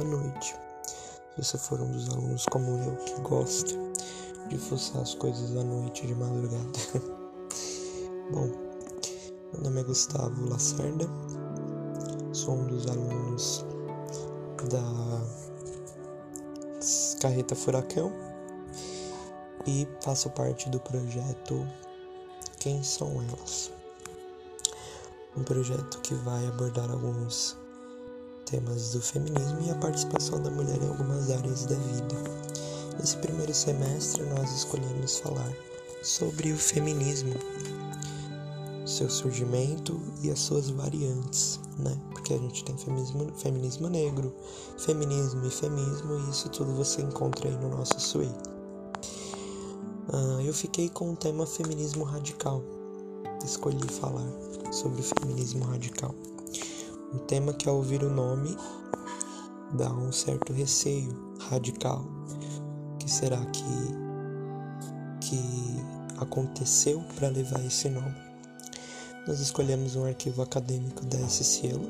boa noite. Se você for um dos alunos como eu que gosta de fuçar as coisas à noite de madrugada. Bom, meu nome é Gustavo Lacerda, sou um dos alunos da Carreta Furacão e faço parte do projeto Quem São Elas? Um projeto que vai abordar alguns temas do feminismo e a participação da mulher em algumas áreas da vida. Nesse primeiro semestre, nós escolhemos falar sobre o feminismo, seu surgimento e as suas variantes, né? Porque a gente tem feminismo, feminismo negro, feminismo e feminismo, e isso tudo você encontra aí no nosso SUEI. Uh, eu fiquei com o tema feminismo radical. Escolhi falar sobre o feminismo radical. Um tema que ao ouvir o nome dá um certo receio radical. Que será que que aconteceu para levar esse nome? Nós escolhemos um arquivo acadêmico desse selo,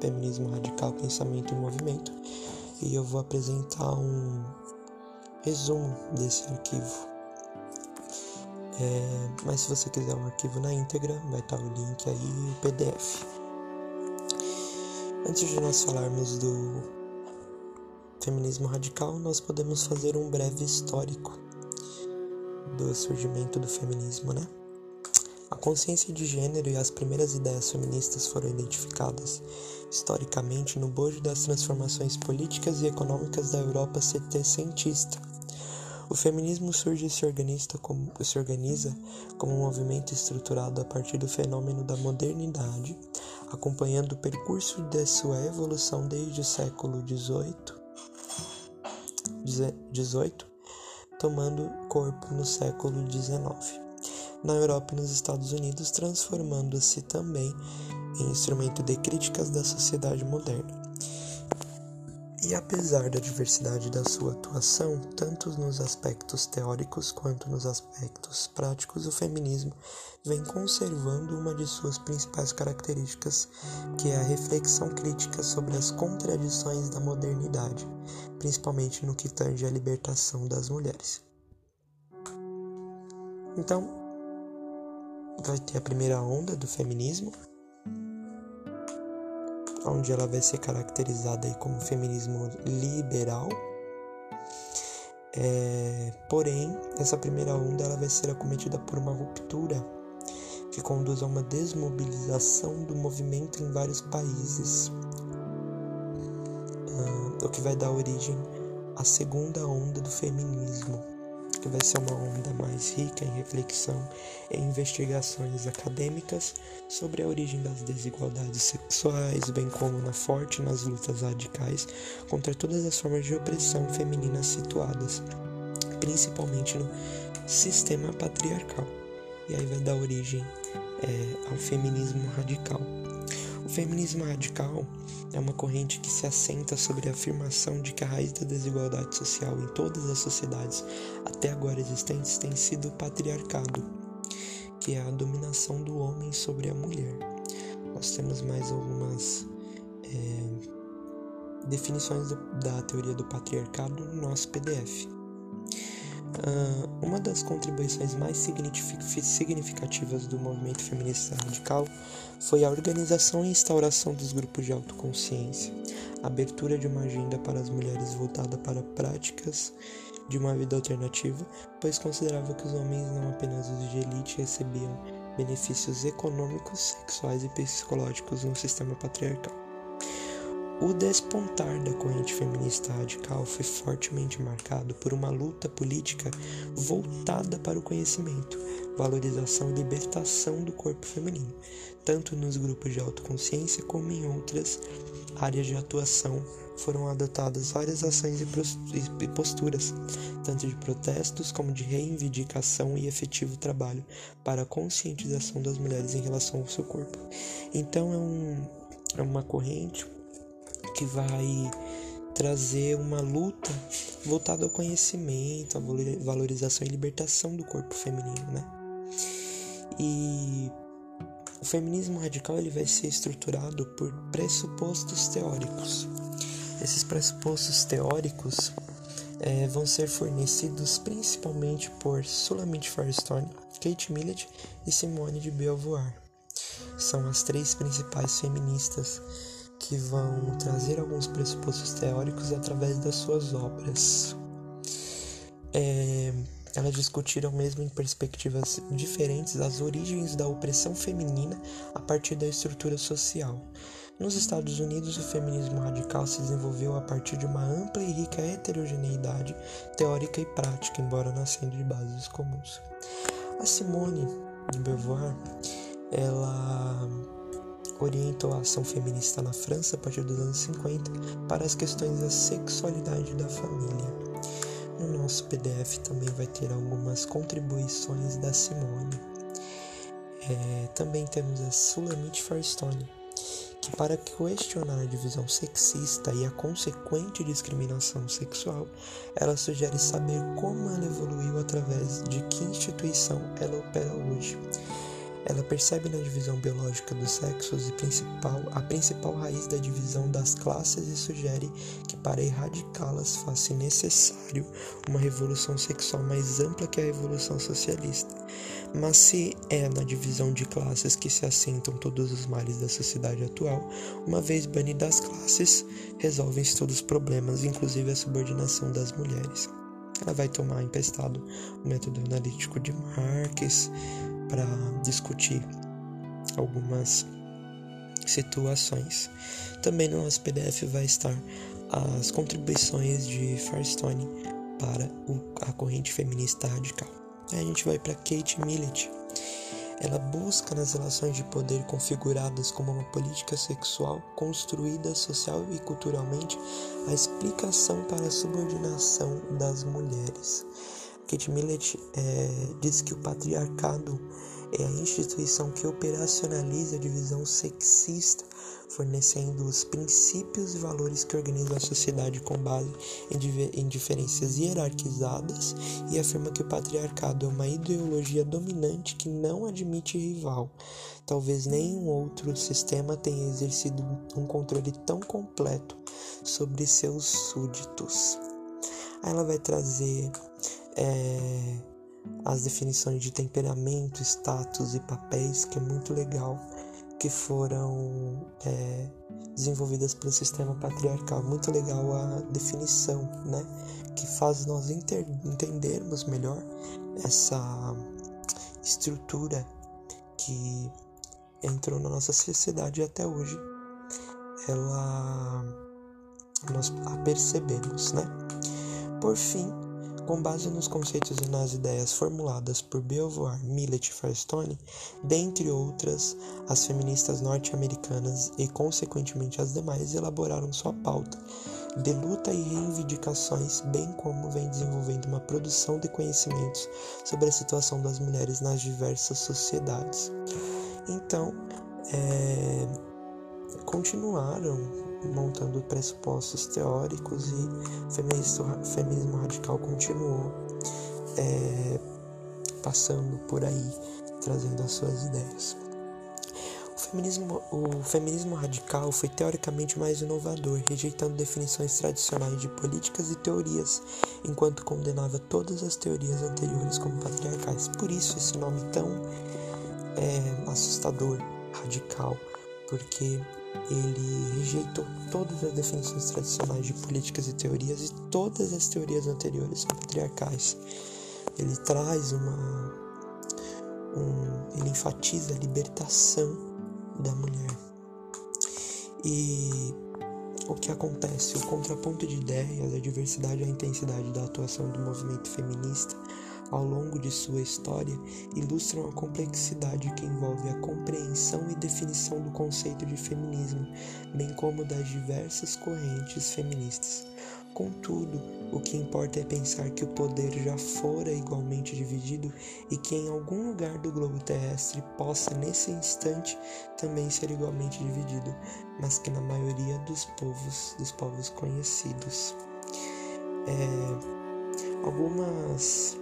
Feminismo Radical, Pensamento e Movimento, e eu vou apresentar um resumo desse arquivo. É, mas se você quiser um arquivo na íntegra, vai estar o link aí, o PDF. Antes de nós falarmos do feminismo radical, nós podemos fazer um breve histórico do surgimento do feminismo, né? A consciência de gênero e as primeiras ideias feministas foram identificadas historicamente no bojo das transformações políticas e econômicas da Europa setecentista. O feminismo surge e se como, se organiza como um movimento estruturado a partir do fenômeno da modernidade, acompanhando o percurso de sua evolução desde o século XVIII, tomando corpo no século XIX, na Europa e nos Estados Unidos, transformando-se também em instrumento de críticas da sociedade moderna. E apesar da diversidade da sua atuação, tanto nos aspectos teóricos quanto nos aspectos práticos, o feminismo vem conservando uma de suas principais características, que é a reflexão crítica sobre as contradições da modernidade, principalmente no que tange à libertação das mulheres. Então, vai ter a primeira onda do feminismo, onde ela vai ser caracterizada como feminismo liberal. É, porém, essa primeira onda ela vai ser acometida por uma ruptura que conduz a uma desmobilização do movimento em vários países, uh, o que vai dar origem à segunda onda do feminismo que vai ser uma onda mais rica em reflexão e investigações acadêmicas sobre a origem das desigualdades sexuais, bem como na forte nas lutas radicais contra todas as formas de opressão feminina situadas, principalmente no sistema patriarcal. E aí vai dar origem é, ao feminismo radical. O feminismo radical é uma corrente que se assenta sobre a afirmação de que a raiz da desigualdade social em todas as sociedades até agora existentes tem sido o patriarcado, que é a dominação do homem sobre a mulher. Nós temos mais algumas é, definições do, da teoria do patriarcado no nosso PDF. Uh, uma das contribuições mais significativas do movimento feminista radical foi a organização e instauração dos grupos de autoconsciência, abertura de uma agenda para as mulheres voltada para práticas de uma vida alternativa, pois considerava que os homens, não apenas os de elite, recebiam benefícios econômicos, sexuais e psicológicos no sistema patriarcal. O despontar da corrente feminista radical foi fortemente marcado por uma luta política voltada para o conhecimento, valorização e libertação do corpo feminino, tanto nos grupos de autoconsciência como em outras áreas de atuação. Foram adotadas várias ações e posturas, tanto de protestos como de reivindicação e efetivo trabalho para a conscientização das mulheres em relação ao seu corpo. Então é, um, é uma corrente que vai trazer uma luta voltada ao conhecimento, à valorização e libertação do corpo feminino, né? E o feminismo radical ele vai ser estruturado por pressupostos teóricos. Esses pressupostos teóricos é, vão ser fornecidos principalmente por Sulamit Firestone, Kate Millett e Simone de Beauvoir. São as três principais feministas que vão trazer alguns pressupostos teóricos através das suas obras. É, elas discutiram mesmo em perspectivas diferentes as origens da opressão feminina a partir da estrutura social. Nos Estados Unidos, o feminismo radical se desenvolveu a partir de uma ampla e rica heterogeneidade teórica e prática, embora nascendo de bases comuns. A Simone de Beauvoir, ela orientou a ação feminista na França a partir dos anos 50 para as questões da sexualidade da família. No nosso PDF também vai ter algumas contribuições da Simone. É, também temos a Sulamit Firestone, que para questionar a divisão sexista e a consequente discriminação sexual, ela sugere saber como ela evoluiu através de que instituição ela opera hoje. Ela percebe na divisão biológica dos sexos principal, a principal raiz da divisão das classes e sugere que para erradicá-las faça necessário uma revolução sexual mais ampla que a revolução socialista. Mas se é na divisão de classes que se assentam todos os males da sociedade atual, uma vez banidas as classes, resolvem-se todos os problemas, inclusive a subordinação das mulheres. Ela vai tomar emprestado o método analítico de Marx, para discutir algumas situações. Também no nosso PDF vai estar as contribuições de Firestone para a corrente feminista radical. Aí a gente vai para Kate Millett. Ela busca nas relações de poder configuradas como uma política sexual construída social e culturalmente a explicação para a subordinação das mulheres. Kate Millett é, diz que o patriarcado é a instituição que operacionaliza a divisão sexista, fornecendo os princípios e valores que organizam a sociedade com base em, em diferenças hierarquizadas e afirma que o patriarcado é uma ideologia dominante que não admite rival. Talvez nenhum outro sistema tenha exercido um controle tão completo sobre seus súditos. Aí ela vai trazer é, as definições de temperamento, status e papéis, que é muito legal, que foram é, desenvolvidas pelo sistema patriarcal. Muito legal a definição, né? Que faz nós entendermos melhor essa estrutura que entrou na nossa sociedade até hoje ela nós a percebemos, né? Por fim, com base nos conceitos e nas ideias formuladas por Beauvoir, Millett e Firestone, dentre outras, as feministas norte-americanas e, consequentemente, as demais elaboraram sua pauta de luta e reivindicações, bem como vem desenvolvendo uma produção de conhecimentos sobre a situação das mulheres nas diversas sociedades. Então, é, continuaram montando pressupostos teóricos e o feminismo radical continuou é, passando por aí, trazendo as suas ideias. O feminismo, o feminismo radical foi teoricamente mais inovador, rejeitando definições tradicionais de políticas e teorias, enquanto condenava todas as teorias anteriores como patriarcais. Por isso esse nome tão é, assustador, radical, porque ele rejeitou todas as definições tradicionais de políticas e teorias e todas as teorias anteriores patriarcais. Ele traz uma. Um, ele enfatiza a libertação da mulher. E o que acontece? O contraponto de ideias, a diversidade e a intensidade da atuação do movimento feminista ao longo de sua história ilustram a complexidade que envolve a compreensão e definição do conceito de feminismo, bem como das diversas correntes feministas. Contudo, o que importa é pensar que o poder já fora igualmente dividido e que em algum lugar do globo terrestre possa nesse instante também ser igualmente dividido, mas que na maioria dos povos, dos povos conhecidos. É, algumas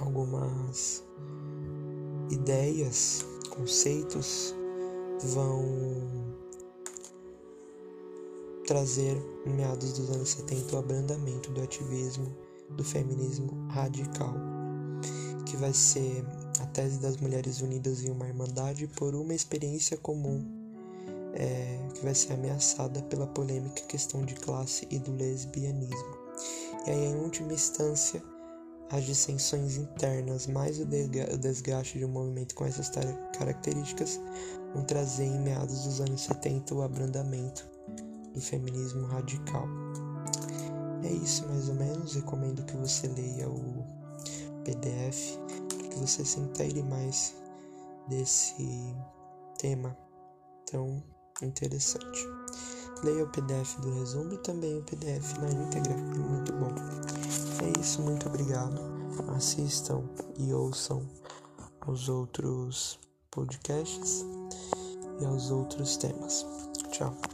algumas ideias, conceitos vão trazer, em meados dos anos 70, o abrandamento do ativismo do feminismo radical, que vai ser a tese das mulheres unidas em uma irmandade por uma experiência comum, é, que vai ser ameaçada pela polêmica questão de classe e do lesbianismo. E aí, em última instância, as dissensões internas mais o desgaste de um movimento com essas características vão trazer em meados dos anos 70 o abrandamento do feminismo radical. É isso mais ou menos, recomendo que você leia o PDF, que você se integre mais desse tema tão interessante. Leia o PDF do resumo e também o PDF na íntegra, é muito bom. É isso, muito obrigado. Assistam e ouçam aos outros podcasts e aos outros temas. Tchau.